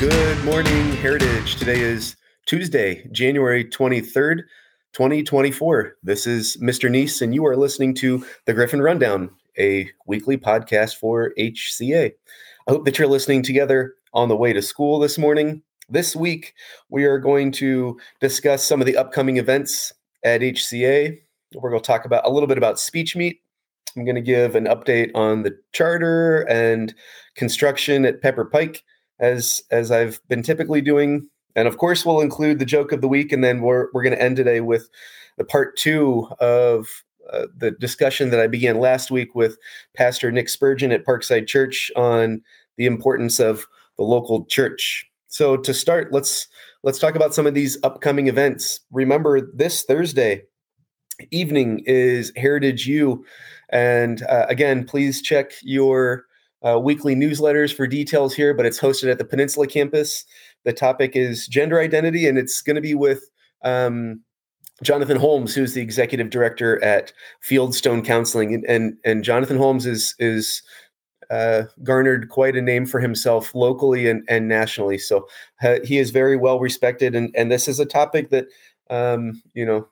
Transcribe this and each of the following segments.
Good morning, Heritage. Today is Tuesday, January 23rd, 2024. This is Mr. Nice, and you are listening to the Griffin Rundown, a weekly podcast for HCA. I hope that you're listening together on the way to school this morning. This week, we are going to discuss some of the upcoming events at HCA. We're going to talk about a little bit about Speech Meet. I'm going to give an update on the charter and construction at Pepper Pike, as as I've been typically doing. And of course, we'll include the joke of the week, and then we're we're going to end today with the part two of uh, the discussion that I began last week with Pastor Nick Spurgeon at Parkside Church on the importance of the local church. So to start, let's let's talk about some of these upcoming events. Remember, this Thursday evening is Heritage U, and uh, again, please check your uh, weekly newsletters for details here. But it's hosted at the Peninsula campus. The topic is gender identity, and it's going to be with um, Jonathan Holmes, who's the executive director at Fieldstone Counseling, and and, and Jonathan Holmes is is uh, garnered quite a name for himself locally and, and nationally. So uh, he is very well respected, and and this is a topic that um, you know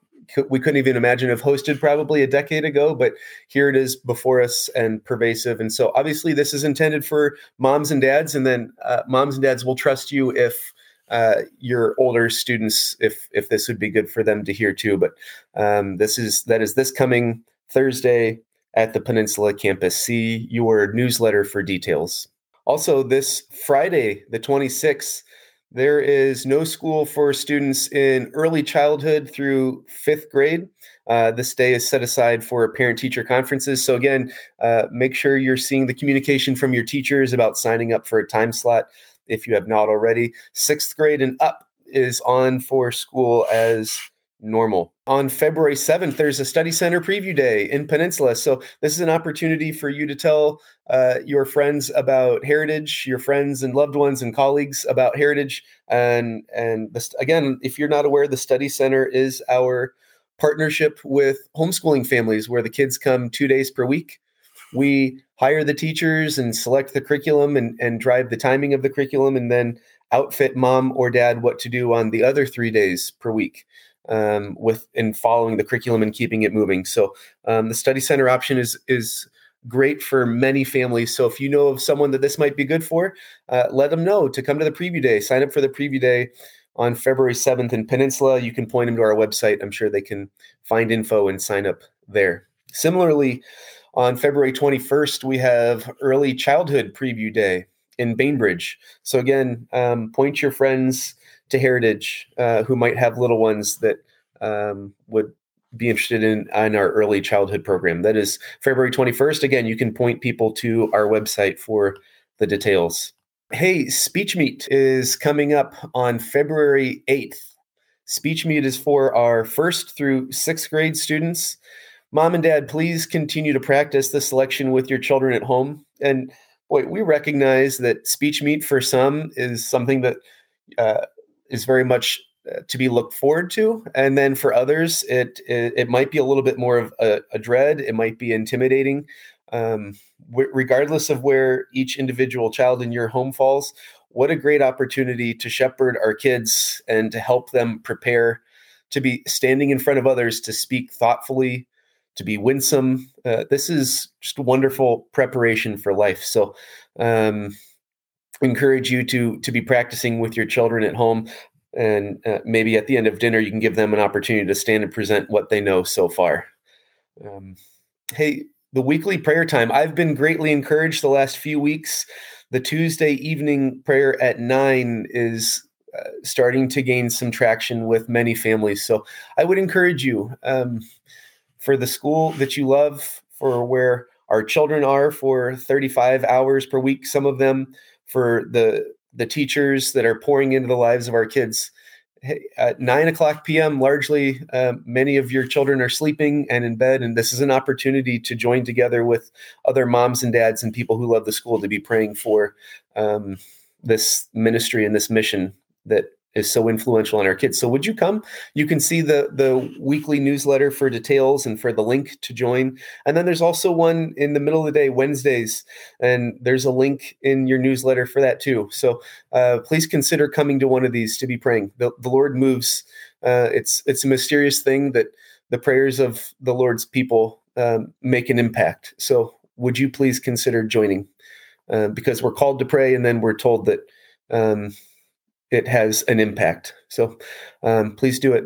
we couldn't even imagine have hosted probably a decade ago, but here it is before us and pervasive. And so obviously this is intended for moms and dads, and then uh, moms and dads will trust you if uh, your older students if if this would be good for them to hear too. But um, this is that is this coming Thursday at the Peninsula campus. See your newsletter for details. Also, this Friday, the 26th, there is no school for students in early childhood through fifth grade. Uh, this day is set aside for parent teacher conferences. So, again, uh, make sure you're seeing the communication from your teachers about signing up for a time slot if you have not already. Sixth grade and up is on for school as normal. On February 7th, there's a study center preview day in Peninsula. So, this is an opportunity for you to tell uh, your friends about Heritage, your friends and loved ones and colleagues about Heritage. And, and this, again, if you're not aware, the study center is our partnership with homeschooling families where the kids come two days per week. We hire the teachers and select the curriculum and, and drive the timing of the curriculum and then outfit mom or dad what to do on the other three days per week um, with in following the curriculum and keeping it moving. So um, the study center option is is great for many families. So if you know of someone that this might be good for, uh, let them know to come to the preview day. Sign up for the preview day on February 7th in Peninsula. You can point them to our website. I'm sure they can find info and sign up there. Similarly, on February 21st, we have early childhood preview day in Bainbridge. So again, um, point your friends to Heritage uh, who might have little ones that um, would be interested in, in our early childhood program. That is February 21st. Again, you can point people to our website for the details. Hey, Speech Meet is coming up on February 8th. Speech Meet is for our first through sixth grade students. Mom and dad, please continue to practice the selection with your children at home. And boy, we recognize that Speech Meet for some is something that uh, is very much uh, to be looked forward to. And then for others it it, it might be a little bit more of a, a dread. It might be intimidating. Um, w- regardless of where each individual child in your home falls what a great opportunity to shepherd our kids and to help them prepare to be standing in front of others to speak thoughtfully to be winsome. Uh, this is just wonderful preparation for life. So um, encourage you to to be practicing with your children at home. And uh, maybe at the end of dinner you can give them an opportunity to stand and present what they know so far. Um, hey the weekly prayer time. I've been greatly encouraged the last few weeks. The tuesday evening prayer at nine is uh, starting to gain some traction with many families. So i would encourage you um, for the school that you love for where our children are for 35 hours per week some of them for the the teachers that are pouring into the lives of our kids. At nine o'clock p.m., largely uh, many of your children are sleeping and in bed, and this is an opportunity to join together with other moms and dads and people who love the school to be praying for um, this ministry and this mission that is so influential on our kids. So would you come? You can see the the weekly newsletter for details and for the link to join. And then there's also one in the middle of the day, Wednesdays, and there's a link in your newsletter for that too. So uh, please consider coming to one of these to be praying. The, the Lord moves. Uh, it's it's a mysterious thing that the prayers of the Lord's people um, make an impact. So would you please consider joining? Uh, because we're called to pray, and then we're told that um, it has an impact. So um, please do it.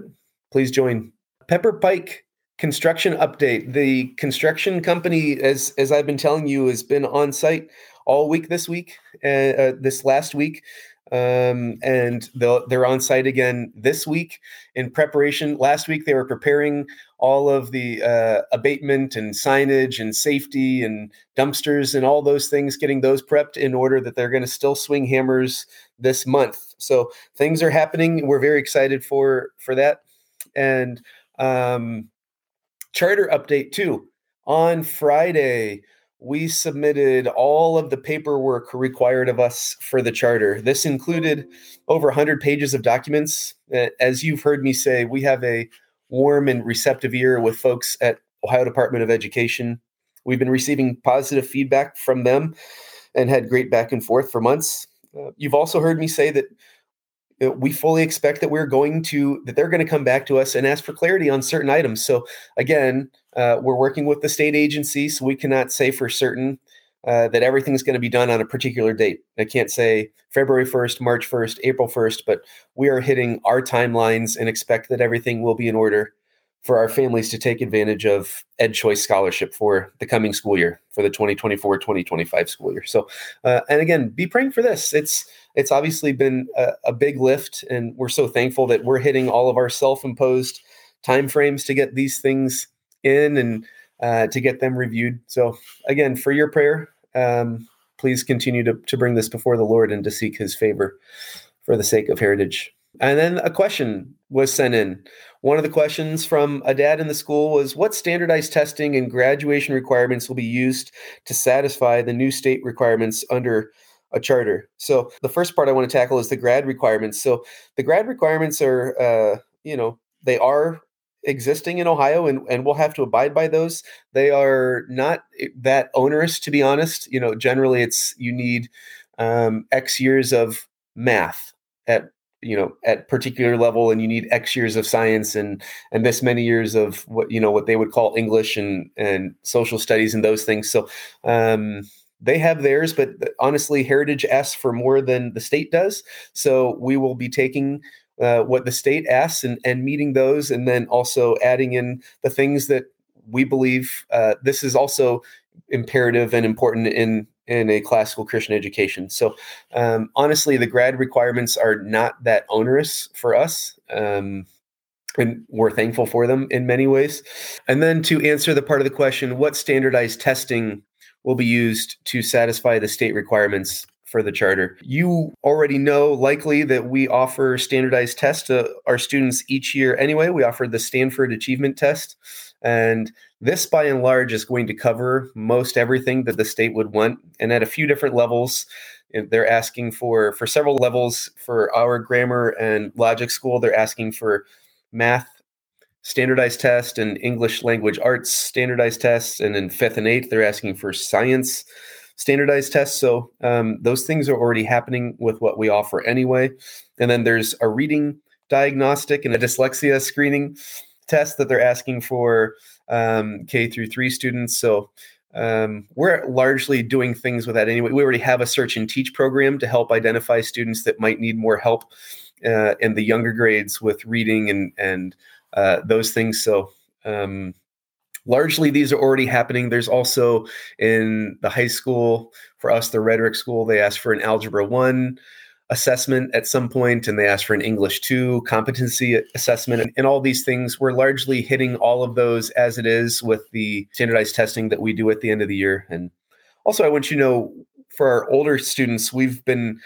Please join. Pepper Pike construction update. The construction company, as as I've been telling you, has been on site all week this week, uh, uh, this last week. Um, and they're on site again this week in preparation. Last week they were preparing all of the uh, abatement and signage and safety and dumpsters and all those things, getting those prepped in order that they're going to still swing hammers this month. So things are happening. We're very excited for for that. And um, charter update too. On Friday, we submitted all of the paperwork required of us for the charter. This included over 100 pages of documents. As you've heard me say, we have a warm and receptive ear with folks at Ohio Department of Education. We've been receiving positive feedback from them and had great back and forth for months. Uh, you've also heard me say that uh, we fully expect that we're going to that they're going to come back to us and ask for clarity on certain items. So again, uh, we're working with the state agency, so we cannot say for certain uh, that everything's going to be done on a particular date. I can't say February 1st, March 1st, April 1st, but we are hitting our timelines and expect that everything will be in order for our families to take advantage of Ed Choice Scholarship for the coming school year, for the 2024-2025 school year. So, uh, and again, be praying for this. It's it's obviously been a, a, big lift, and we're so thankful that we're hitting all of our self-imposed timeframes to get these things in and uh, to get them reviewed. So, again, for your prayer, um, please continue to to bring this before the Lord and to seek His favor for the sake of heritage. And then a question was sent in. One of the questions from a dad in the school was What standardized testing and graduation requirements will be used to satisfy the new state requirements under a charter? So, the first part I want to tackle is the grad requirements. So, the grad requirements are, uh, you know, they are existing in Ohio and, and we'll have to abide by those. They are not that onerous, to be honest. You know, generally it's you need um, X years of math at you know at particular level and you need x years of science and and this many years of what you know what they would call english and and social studies and those things so um they have theirs but honestly heritage asks for more than the state does so we will be taking uh, what the state asks and, and meeting those and then also adding in the things that we believe uh, this is also imperative and important in in a classical Christian education. So, um, honestly, the grad requirements are not that onerous for us. Um, and we're thankful for them in many ways. And then to answer the part of the question, what standardized testing will be used to satisfy the state requirements for the charter? You already know likely that we offer standardized tests to our students each year anyway. We offer the Stanford Achievement Test. And this, by and large, is going to cover most everything that the state would want. And at a few different levels, they're asking for, for several levels for our grammar and logic school, they're asking for math standardized test and English language arts standardized tests. And in fifth and eighth, they're asking for science standardized tests. So um, those things are already happening with what we offer anyway. And then there's a reading diagnostic and a dyslexia screening test that they're asking for um, K through three students. So um, we're largely doing things with that anyway. We already have a search and teach program to help identify students that might need more help uh, in the younger grades with reading and and uh, those things. So um, largely these are already happening. There's also in the high school for us, the rhetoric school, they ask for an algebra one assessment at some point and they asked for an English 2 competency assessment. And, and, all these things, we're largely hitting all of those as it is with the standardized testing that we do at the end of the year. And also, I want you to know for our older students, we've been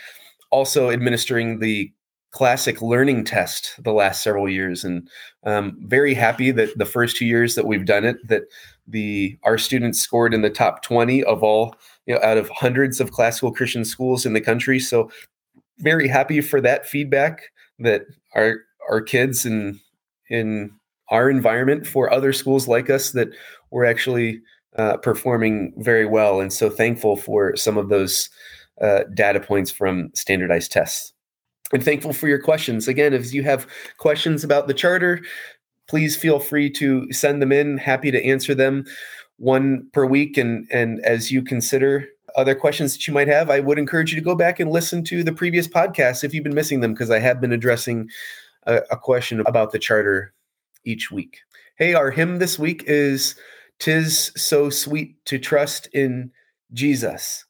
also administering the classic learning test the last several years and um, very happy that the first two years that we've done it that the our students scored in the top 20 of all you know out of hundreds of classical christian schools in the country so very happy for that feedback. that our our kids in in our environment for other schools like us that we're actually uh, performing very well, and so thankful for some of those uh, data points from standardized tests. And thankful for your questions. Again, if you have questions about the charter, please feel free to send them in. Happy to answer them one per week. And and as you consider other questions that you might have, I would encourage you to go back and listen to the previous podcasts if you've been missing them, because I have been addressing a, a question about the charter each week. Hey, our hymn this week is Tis So Sweet to Trust in Jesus.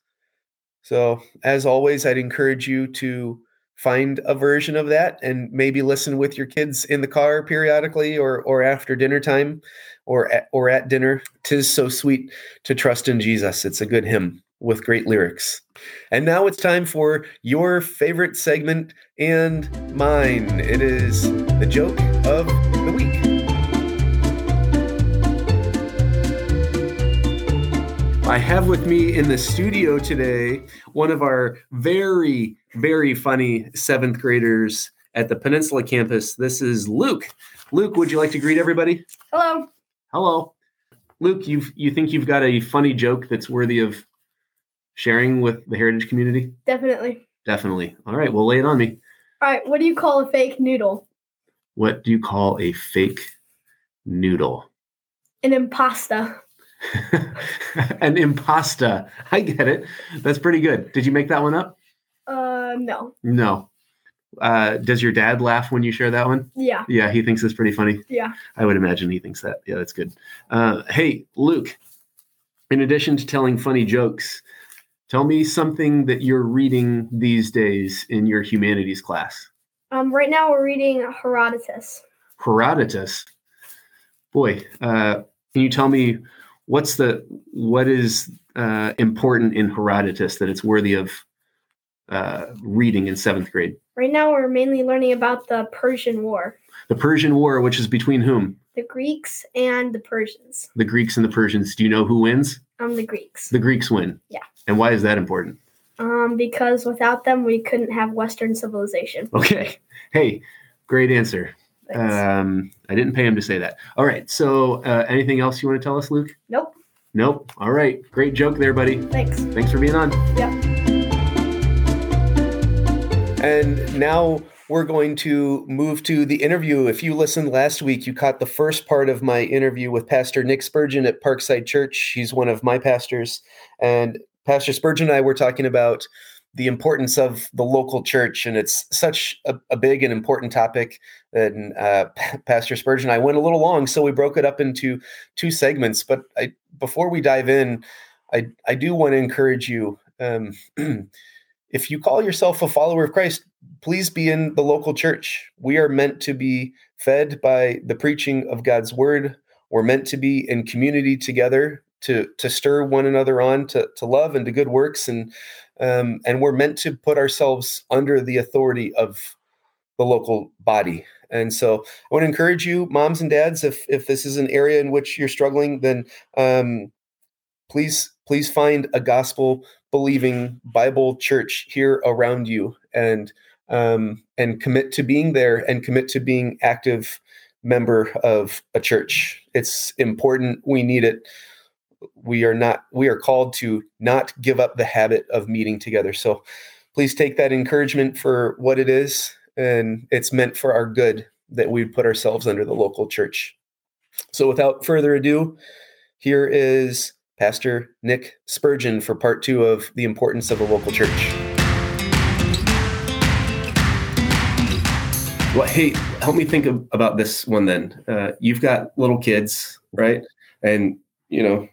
So, as always, I'd encourage you to find a version of that and maybe listen with your kids in the car periodically or or after dinner time or at, or at dinner. Tis so sweet to trust in Jesus. It's a good hymn with great lyrics. And now it's time for your favorite segment and mine. It is the joke of the week. I have with me in the studio today one of our very, very funny seventh graders at the Peninsula campus. This is Luke. Luke, would you like to greet everybody? Hello. Hello. Luke, you you think you've got a funny joke that's worthy of sharing with the heritage community? Definitely. Definitely. All right, well lay it on me. All right. What do you call a fake noodle? What do you call a fake noodle? An impasta. An impasta. I get it. That's pretty good. Did you make that one up? Uh, no. No. Uh, does your dad laugh when you share that one? Yeah. Yeah, he thinks it's pretty funny. Yeah. I would imagine he thinks that. Yeah, that's good. Uh, hey, Luke, in addition to telling funny jokes, tell me something that you're reading these days in your humanities class. Um, right now we're reading Herodotus. Herodotus. Boy, uh, can you tell me what's the what is uh, important in Herodotus that it's worthy of uh, reading in seventh grade? Right now we're mainly learning about the Persian War, The Persian War, which is between whom? the Greeks and the Persians. The Greeks and the Persians. Do you know who wins? Um, the Greeks. The Greeks win. Yeah. And why is that important? Um, because without them we couldn't have Western civilization. Okay. Hey, great answer. Thanks. Um, I didn't pay him to say that. All right. So, uh, anything else you want to tell us, Luke? nope. Nope. All right. Great joke there, buddy. Thanks. Thanks for being on. Yep. And now we're going to move to the interview. If you listened last week, you caught the first part of my interview with Pastor Nick Spurgeon at Parkside Church. He's one of my pastors. And Pastor Spurgeon and I were talking about the importance of the local church. And it's such a, a big and important topic. And uh, Pastor Spurgeon and I went a little long, so we broke it up into two segments. But I, before we dive in, I, I do want to encourage you. Um, if you call yourself a follower of Christ, please be in the local church. We are meant to be fed by the preaching of God's word. We're meant to be in community together to to stir one another on to, to love and to good works and um, and we're meant to put ourselves under the authority of the local body. And so I to encourage you, moms and dads, if if this is an area in which you're struggling, then um, please please find a gospel believing Bible church here around you and um, and commit to being there and commit to being active member of a church. It's important. We need it. We are not. We are called to not give up the habit of meeting together. So please take that encouragement for what it is, and it's meant for our good that we put ourselves under the local church. So without further ado, here is Pastor Nick Spurgeon for part two of the importance of a local church. Well, hey, help me think of, about this one then. Uh, you've got little kids, right? And you know,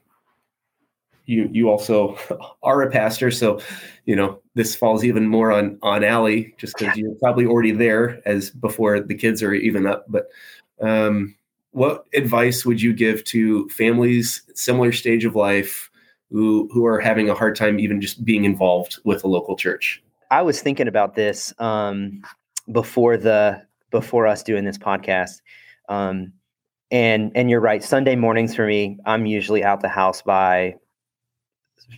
you you also are a pastor, so you know this falls even more on on Allie, just because you're probably already there as before the kids are even up. But um, what advice would you give to families similar stage of life who who are having a hard time even just being involved with a local church? I was thinking about this um, before the before us doing this podcast, um, and and you're right. Sunday mornings for me, I'm usually out the house by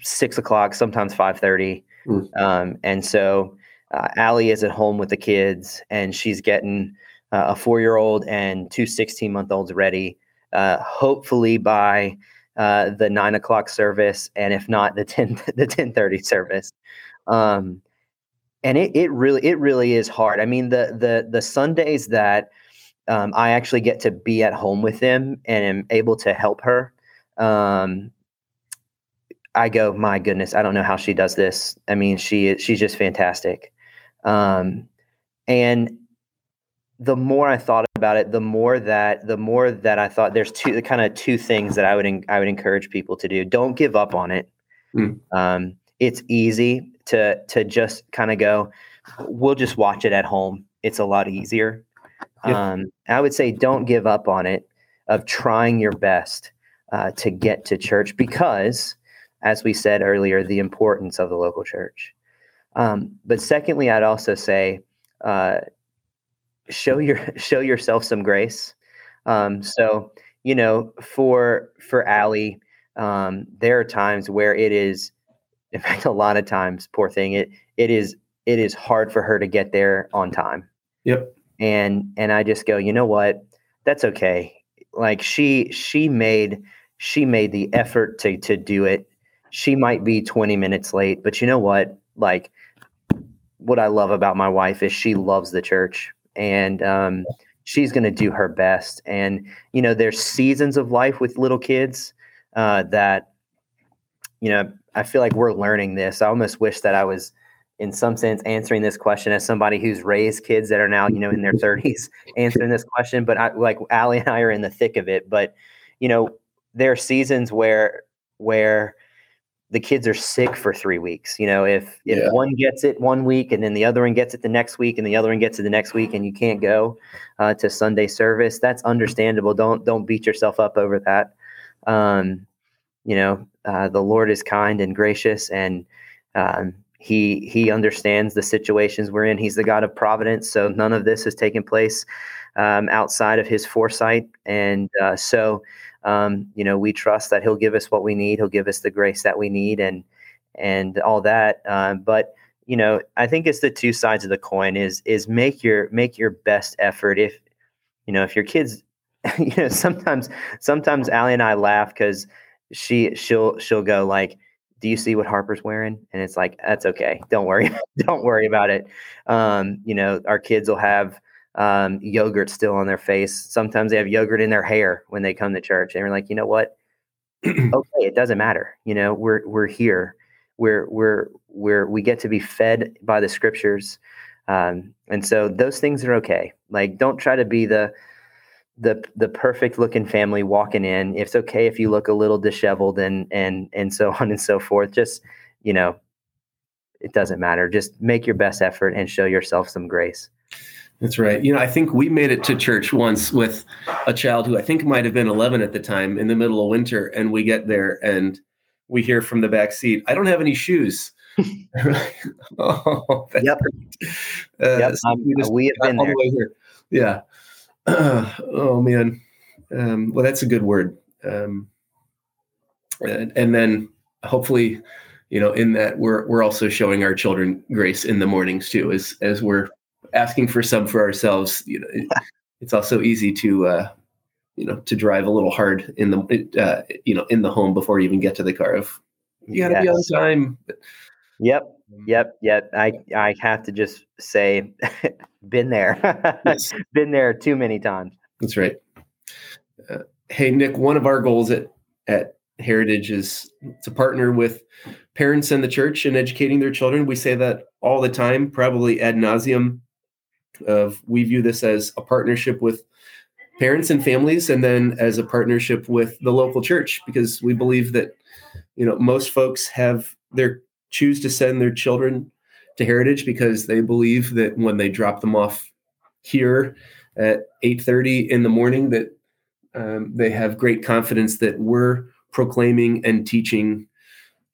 six o'clock, sometimes five thirty, Mm. um, and so uh, Allie is at home with the kids, and she's getting uh, a four year old and two 16 month olds ready. Uh, hopefully by uh, the nine o'clock service, and if not, the ten the ten thirty service. Um, and it it really it really is hard. I mean, the the the Sundays that um, I actually get to be at home with them and am able to help her. Um, I go, my goodness, I don't know how she does this. I mean, she she's just fantastic. Um, and the more I thought about it, the more that the more that I thought there's two kind of two things that I would I would encourage people to do. Don't give up on it. Mm. Um, it's easy to to just kind of go. We'll just watch it at home. It's a lot easier. Yeah. Um, I would say don't give up on it. Of trying your best uh, to get to church because, as we said earlier, the importance of the local church. Um, but secondly, I'd also say uh, show your show yourself some grace. Um, so you know, for for Allie, um, there are times where it is, in fact, a lot of times, poor thing, it it is it is hard for her to get there on time. Yep. And and I just go, you know what? That's okay. Like she she made she made the effort to to do it. She might be 20 minutes late, but you know what? Like what I love about my wife is she loves the church and um, she's going to do her best. And you know, there's seasons of life with little kids uh, that you know I feel like we're learning this. I almost wish that I was in some sense answering this question as somebody who's raised kids that are now you know in their 30s answering this question but I, like Allie and I are in the thick of it but you know there are seasons where where the kids are sick for three weeks. You know, if if yeah. one gets it one week and then the other one gets it the next week and the other one gets it the next week and you can't go uh, to Sunday service, that's understandable. Don't don't beat yourself up over that. Um, you know, uh, the Lord is kind and gracious, and um, he he understands the situations we're in. He's the God of providence, so none of this has taken place um, outside of His foresight, and uh, so um, you know, we trust that He'll give us what we need. He'll give us the grace that we need, and and all that. Uh, but you know, I think it's the two sides of the coin. Is is make your make your best effort. If you know, if your kids, you know, sometimes sometimes Allie and I laugh because she she'll she'll go like do you see what Harper's wearing? And it's like, that's okay. Don't worry. Don't worry about it. Um, you know, our kids will have um, yogurt still on their face. Sometimes they have yogurt in their hair when they come to church. And we're like, you know what? okay, it doesn't matter. You know, we're we're here. We're we're we're we get to be fed by the scriptures. Um, and so those things are okay. Like don't try to be the the the perfect looking family walking in. It's okay if you look a little disheveled and and and so on and so forth. Just, you know, it doesn't matter. Just make your best effort and show yourself some grace. That's right. You know, I think we made it to church once with a child who I think might have been 11 at the time in the middle of winter. And we get there and we hear from the back seat, I don't have any shoes. oh, yep. Uh, yep. So we, just, we have been there. The yeah. Uh, oh, man. Um, well, that's a good word. Um, and, and then hopefully, you know, in that we're, we're also showing our children grace in the mornings too, as, as we're asking for some for ourselves, you know, it, it's also easy to, uh, you know, to drive a little hard in the, uh, you know, in the home before you even get to the car. Of you got to yes. be on time. Yep. Um, yep. Yep. I, I have to just say, been there, yes. been there too many times. That's right. Uh, hey, Nick, one of our goals at, at Heritage is to partner with parents and the church in educating their children. We say that all the time, probably ad nauseum of we view this as a partnership with parents and families and then as a partnership with the local church because we believe that you know most folks have their choose to send their children to heritage because they believe that when they drop them off here at 8.30 in the morning that um, they have great confidence that we're proclaiming and teaching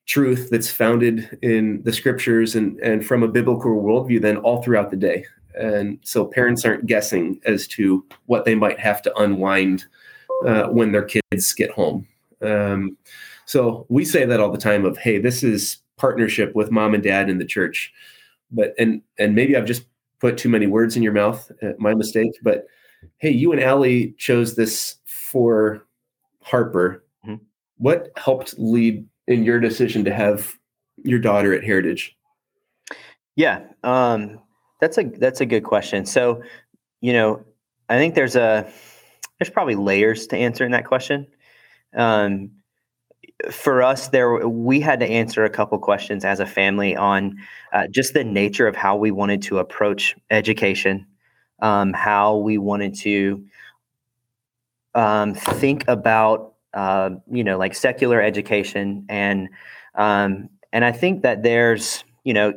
truth that's founded in the scriptures and, and from a biblical worldview then all throughout the day and so parents aren't guessing as to what they might have to unwind uh, when their kids get home um, so we say that all the time of hey this is partnership with mom and dad in the church but and and maybe I've just put too many words in your mouth. Uh, my mistake. But hey, you and Allie chose this for Harper. Mm-hmm. What helped lead in your decision to have your daughter at Heritage? Yeah, um, that's a that's a good question. So, you know, I think there's a there's probably layers to answering that question. Um, for us, there we had to answer a couple questions as a family on uh, just the nature of how we wanted to approach education, um, how we wanted to um, think about uh, you know like secular education and um, and I think that there's you know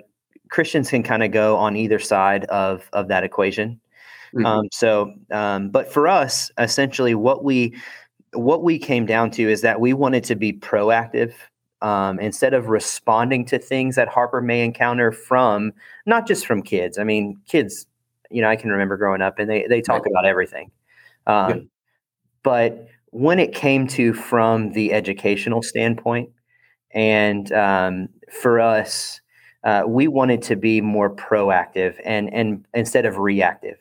Christians can kind of go on either side of of that equation. Mm-hmm. Um, so, um, but for us, essentially, what we what we came down to is that we wanted to be proactive um, instead of responding to things that Harper may encounter from not just from kids. I mean, kids, you know, I can remember growing up and they they talk about everything. Um, yeah. But when it came to from the educational standpoint, and um, for us, uh, we wanted to be more proactive and and instead of reactive.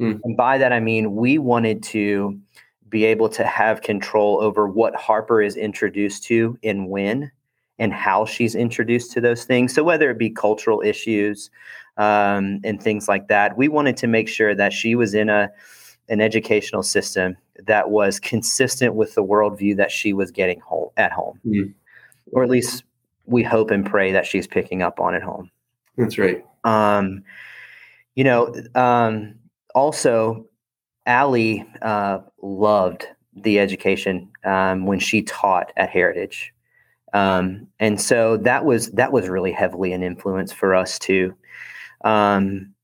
Mm. And by that, I mean we wanted to be able to have control over what Harper is introduced to and when and how she's introduced to those things. So, whether it be cultural issues um, and things like that, we wanted to make sure that she was in a an educational system that was consistent with the worldview that she was getting home at home, mm. or at least we hope and pray that she's picking up on at home. That's right. Um, you know, um, also, Allie uh, loved the education um, when she taught at Heritage, um, and so that was that was really heavily an influence for us too. Um,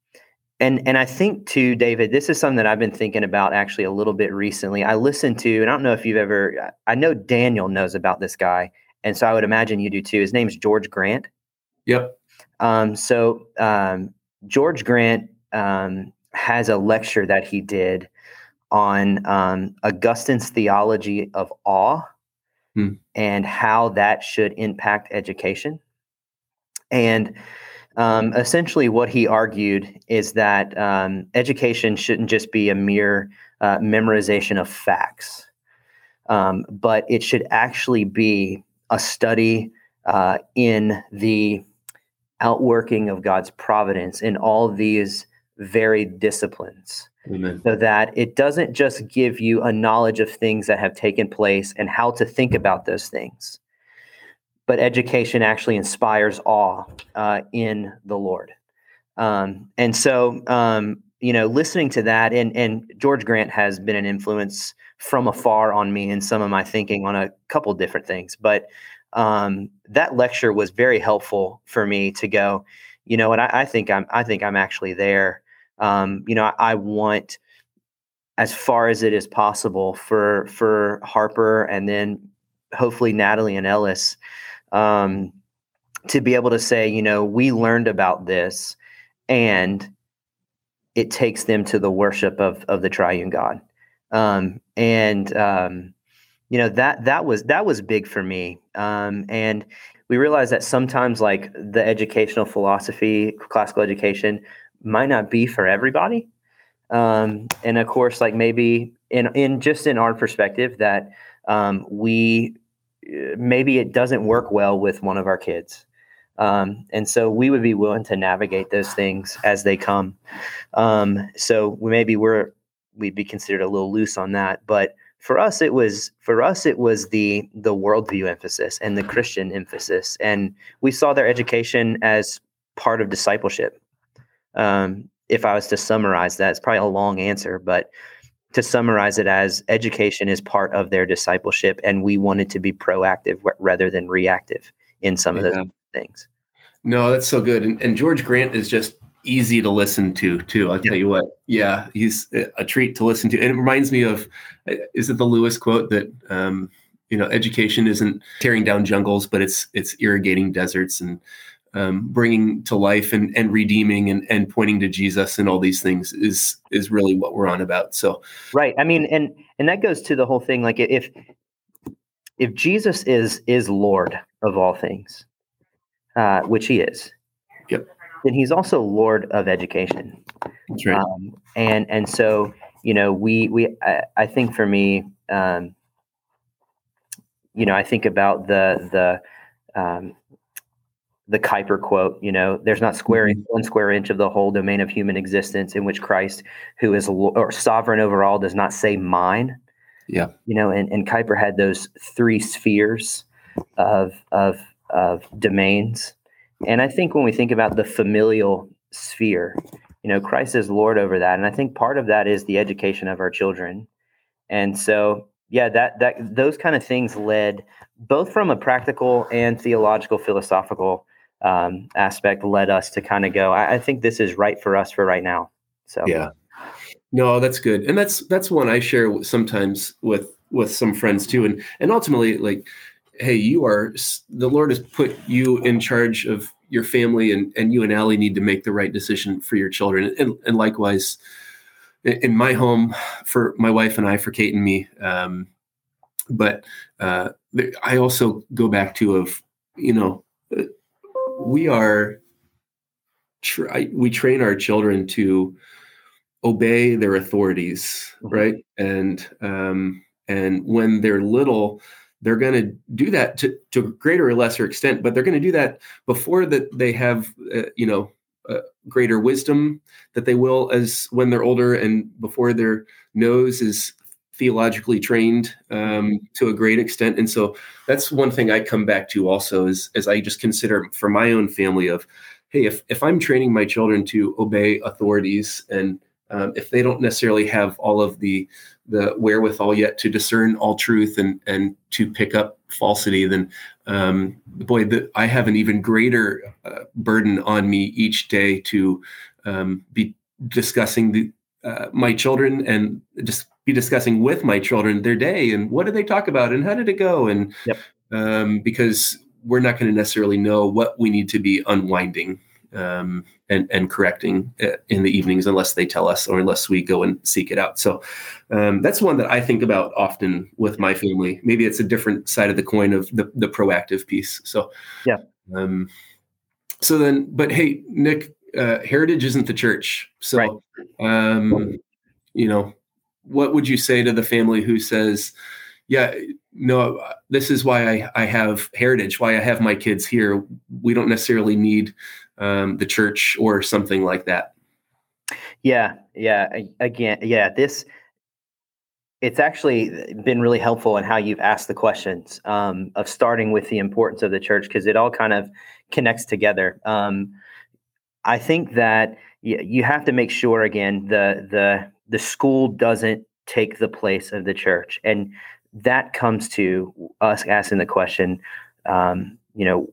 and and I think too, David, this is something that I've been thinking about actually a little bit recently. I listened to, and I don't know if you've ever, I know Daniel knows about this guy, and so I would imagine you do too. His name's George Grant. Yep. Um, so um, George Grant um, has a lecture that he did on um, Augustine's theology of awe hmm. and how that should impact education. And um, essentially, what he argued is that um, education shouldn't just be a mere uh, memorization of facts, um, but it should actually be a study uh, in the outworking of God's providence in all these varied disciplines. Amen. So that it doesn't just give you a knowledge of things that have taken place and how to think about those things, but education actually inspires awe uh, in the Lord. Um, and so, um, you know, listening to that, and and George Grant has been an influence from afar on me and some of my thinking on a couple different things. But um, that lecture was very helpful for me to go. You know, and I, I think I'm I think I'm actually there um, you know, I, I, want as far as it is possible for for Harper and then hopefully Natalie and Ellis um, to be able to say, you know, we learned about this, and it takes them to the worship of of the Triune God, um, and um, you know that that was that was big for me, um, and we realized that sometimes like the educational philosophy, classical education might not be for everybody. Um, and of course, like maybe in in just in our perspective that um, we maybe it doesn't work well with one of our kids. Um, and so we would be willing to navigate those things as they come. Um, so we maybe we're we'd be considered a little loose on that, but for us it was for us it was the the worldview emphasis and the Christian emphasis, and we saw their education as part of discipleship. Um, if I was to summarize that, it's probably a long answer, but to summarize it as education is part of their discipleship, and we wanted to be proactive rather than reactive in some yeah. of those things. No, that's so good. And, and, George Grant is just easy to listen to, too. I'll tell you what. Yeah, he's a treat to listen to. And it reminds me of, is it the Lewis quote that, um, you know, education isn't tearing down jungles, but it's it's irrigating deserts and um, bringing to life and, and redeeming and, and pointing to Jesus and all these things is is really what we're on about. So right. I mean, and and that goes to the whole thing. Like if if Jesus is is Lord of all things, uh, which He is. Yep. Then he's also Lord of education. That's right. Um, and and so you know we we I, I think for me, um, you know, I think about the the um, the Kuyper quote. You know, there's not square Mhm. one square inch of the whole domain of human existence in which Christ, who is or sovereign over all, does not say mine. Yeah. You know, and and Kuyper had those three spheres of of of domains, and I think when we think about the familial sphere, you know, Christ is Lord over that, and I think part of that is the education of our children, and so yeah, that that those kind of things led both from a practical and theological, philosophical um, aspect led us to kind of go. I, I think this is right for us for right now. So Yeah. No, that's good, and that's that's one I share sometimes with with some friends too, and and ultimately, like, hey, you are the Lord has put you in charge of your family, and and you and Allie need to make the right decision for your children, and and likewise, in my home for my wife and I, for Kate and me, um, but uh, I also go back to of you know, uh, we are try, we train our children to obey their authorities Mhm. right and um and when they're little they're going to do that to, to a greater or lesser extent but they're going to do that before that they have uh, you know uh, greater wisdom that they will as when they're older and before their nose is theologically trained um, to a great extent. And so that's one thing i come back to also is as i just consider for my own family of hey if, if i'm training my children to obey authorities and um, if they don't necessarily have all of the the wherewithal yet to discern all truth and and to pick up falsity, then um, boy, the, I have an even greater uh, burden on me each day to um, be discussing the uh, my children and just be discussing with my children their day and what did they talk about and how did it go and Yep. um, because we're not going to necessarily know what we need to be unwinding um, and and correcting uh, in the evenings unless they tell us or unless we go and seek it out. So um, that's one that I think about often with my family. Maybe it's a different side of the coin of the the proactive piece. So Yeah. Um, so then, but hey, Nick, uh, heritage isn't the church. So, Right. um, you know, what would you say to the family who says, "Yeah, no, this is why I, I have heritage, why I have my kids here. We don't necessarily need um, the church or something like that." Yeah, yeah. Again, yeah. This it's actually been really helpful in how you've asked the questions um, of starting with the importance of the church because it all kind of connects together. Um, I think that you have to make sure again the the the school doesn't take the place of the church, and that comes to us asking the question. Um, you know,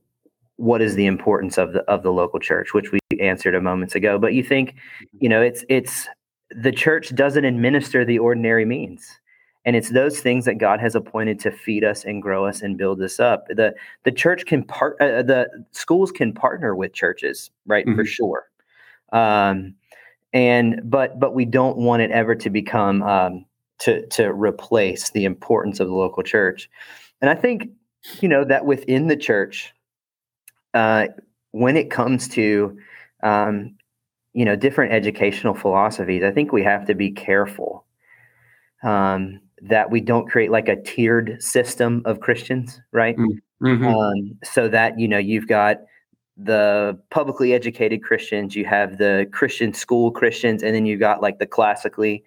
what is the importance of the of the local church, which we answered a moments ago. But you think, you know, it's it's the church doesn't administer the ordinary means. And it's those things that God has appointed to feed us and grow us and build us up. The the church can part uh, the schools can partner with churches, right? For Mhm. sure. Um, and but but we don't want it ever to become um, to to replace the importance of the local church. And I think you know that within the church, uh, when it comes to um, you know different educational philosophies, I think we have to be careful um, that we don't create like a tiered system of Christians, right? Mhm. um, so that you know you've got the publicly educated Christians, you have the Christian school Christians, and then you've got like the classically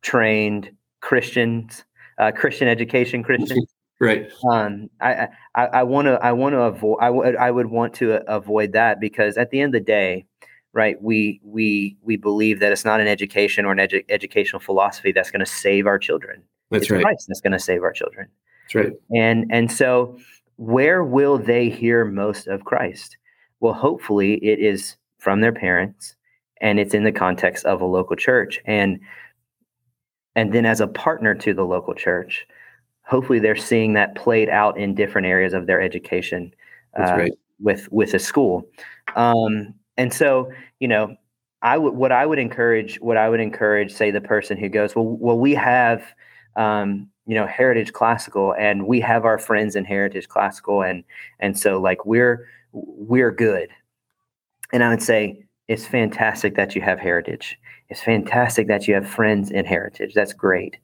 trained Christians, uh, Christian education Christians. Right. Um, I I want to I want to avoid I would I would want to avoid that because at the end of the day, right? We we we believe that it's not an education or an edu- educational philosophy that's going to save our children. That's it's right. Christ that's going to save our children That's right. and and so where will they hear most of christ well hopefully it is from their parents and it's in the context of a local church and and then as a partner to the local church hopefully they're seeing that played out in different areas of their education uh, with with a school um and so you know i would what i would encourage what i would encourage say the person who goes well well we have um you know heritage classical and we have our friends in heritage classical and and so like we're we're good And I would say it's fantastic that you have heritage. It's fantastic that you have friends in heritage. That's great.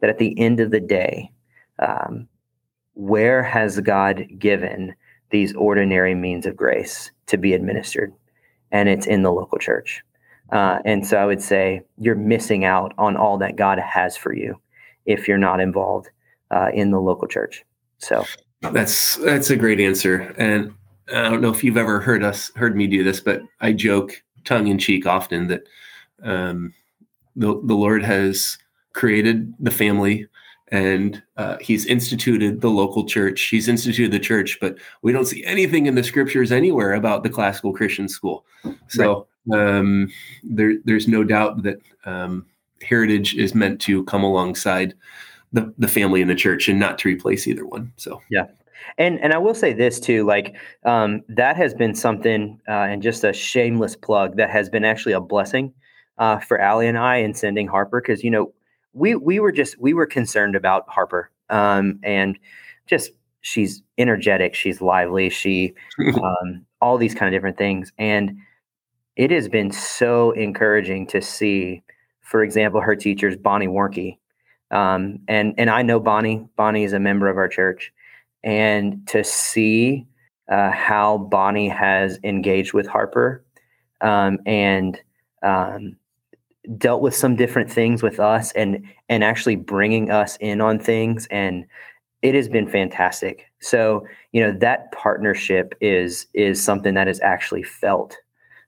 But at the end of the day, um, where has God given these ordinary means of grace to be administered? And it's in the local church. Uh, and so I would say you're missing out on all that God has for you if you're not involved uh, in the local church. So that's that's a great answer. And I don't know if you've ever heard us heard me do this, but I joke tongue in cheek often that um, the the Lord has created the family and uh, he's instituted the local church. He's instituted the church but we don't see anything in the scriptures anywhere about the classical christian school. So right. um, there, there's no doubt that um, heritage is meant to come alongside the, the family and the church and not to replace either one so. Yeah. And and I will say this too, like um, that has been something, uh, and just a shameless plug that has been actually a blessing uh, for Allie and I in sending Harper because you know we we were just we were concerned about Harper um, and just she's energetic, she's lively, she um, all these kind of different things, and it has been so encouraging to see, for example, her teachers Bonnie Warnke, um, and and I know Bonnie. Bonnie is a member of our church, and to see uh, how Bonnie has engaged with Harper um, and um, dealt with some different things with us and and actually bringing us in on things and it has been fantastic. So you know that partnership is is something that is actually felt.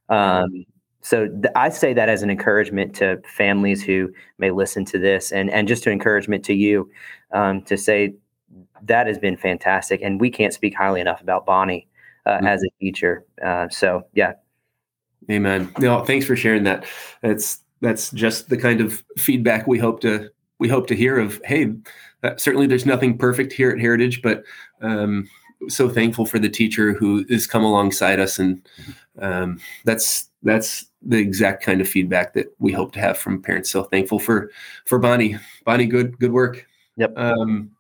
Um, so th- i say that as an encouragement to families who may listen to this and and just an encouragement to you um, to say that has been fantastic and we can't speak highly enough about bonnie uh, mm-hmm. as a teacher uh, so yeah. Amen. No thanks for sharing that. It's that's just the kind of feedback we hope to we hope to hear of hey uh, certainly there's nothing perfect here at heritage but um, so thankful for the teacher who has come alongside us and um, that's that's the exact kind of feedback that we hope to have from parents. So thankful for for bonnie. Bonnie good good work. Yep. Um,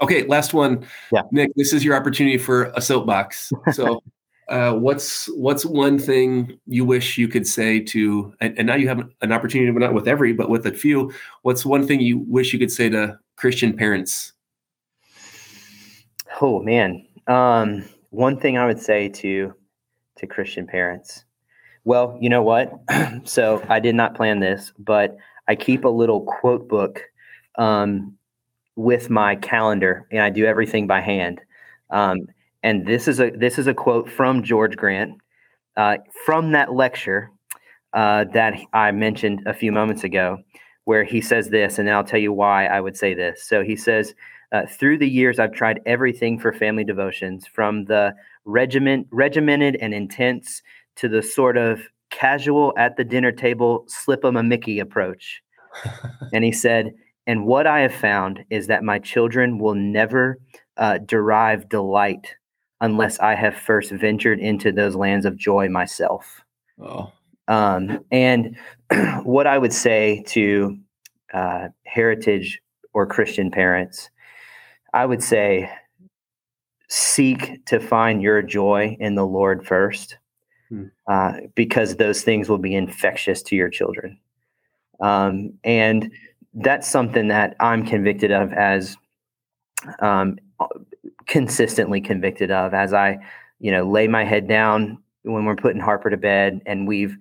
okay last one. Yeah. Nick this is your opportunity for a soapbox. So uh, what's what's one thing you wish you could say to and, and, now you have an opportunity but not with every but with a few. What's one thing you wish you could say to christian parents? Oh man. Um, one thing i would say to to christian parents. Well you know what? So i did not plan this but i keep a little quote book um, with my calendar and i do everything by hand. Um, and this is a this is a quote from George Grant uh, from that lecture uh, that I mentioned a few moments ago, where he says this, and I'll tell you why I would say this. So he says, uh, through the years, I've tried everything for family devotions, from the regiment, regimented and intense to the sort of casual at the dinner table, slip 'em a Mickey approach. and he said, and what I have found is that my children will never uh, derive delight unless I have first ventured into those lands of joy myself. Oh. Um, and what I would say to uh, heritage or Christian parents, I would say seek to find your joy in the Lord first, hmm. uh, because those things will be infectious to your children. Um, and that's something that I'm convicted of as um, consistently convicted of as I, you know, lay my head down when we're putting Harper to bed and we've,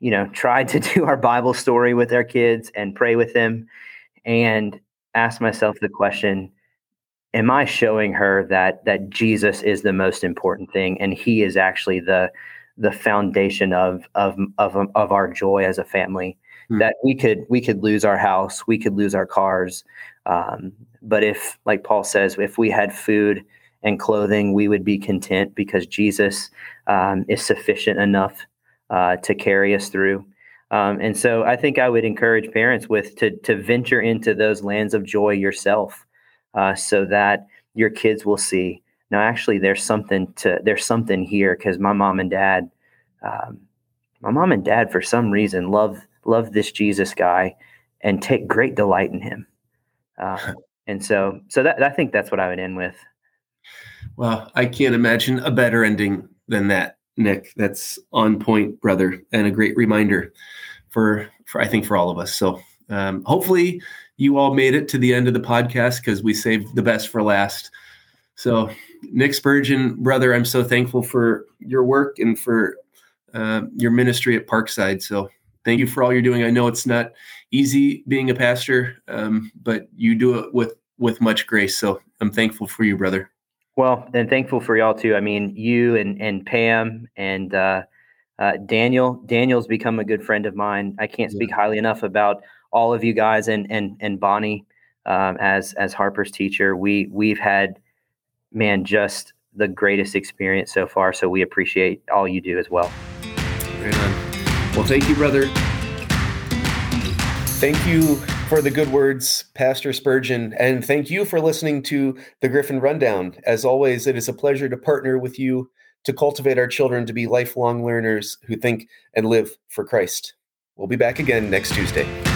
you know, tried to do our Bible story with our kids and pray with them and ask myself the question, am I showing her that that Jesus is the most important thing and he is actually the the foundation of of of of our joy as a family? Hmm. That we could we could lose our house, we could lose our cars, um, but if, like Paul says, if we had food and clothing, we would be content because Jesus um, is sufficient enough uh, to carry us through. Um, and so I think I would encourage parents with to to venture into those lands of joy yourself, uh, so that your kids will see. Now, actually, there's something to there's something here because my mom and dad, um, my mom and dad, for some reason, love love this Jesus guy and take great delight in him. Uh, and so, so that I think that's what I would end with. Well, I can't imagine a better ending than that, Nick. That's on point, brother, and a great reminder for for I think for all of us. So um, hopefully you all made it to the end of the podcast because we saved the best for last. So Nick Spurgeon, brother, I'm so thankful for your work and for uh, your ministry at Parkside. So thank you for all you're doing. I know it's not easy being a pastor, um, but you do it with with much grace. So I'm thankful for you, brother. Well, and thankful for y'all too. I mean, you and and Pam and uh, uh, Daniel. Daniel's become a good friend of mine. I can't speak highly enough about all of you guys and and and Bonnie um, as as Harper's teacher. We we've had man just the greatest experience so far. So we appreciate all you do as well. Right. Well, thank you, brother. Thank you for the good words, Pastor Spurgeon, and thank you for listening to the Griffin Rundown. As always, it is a pleasure to partner with you to cultivate our children to be lifelong learners who think and live for Christ. We'll be back again next Tuesday.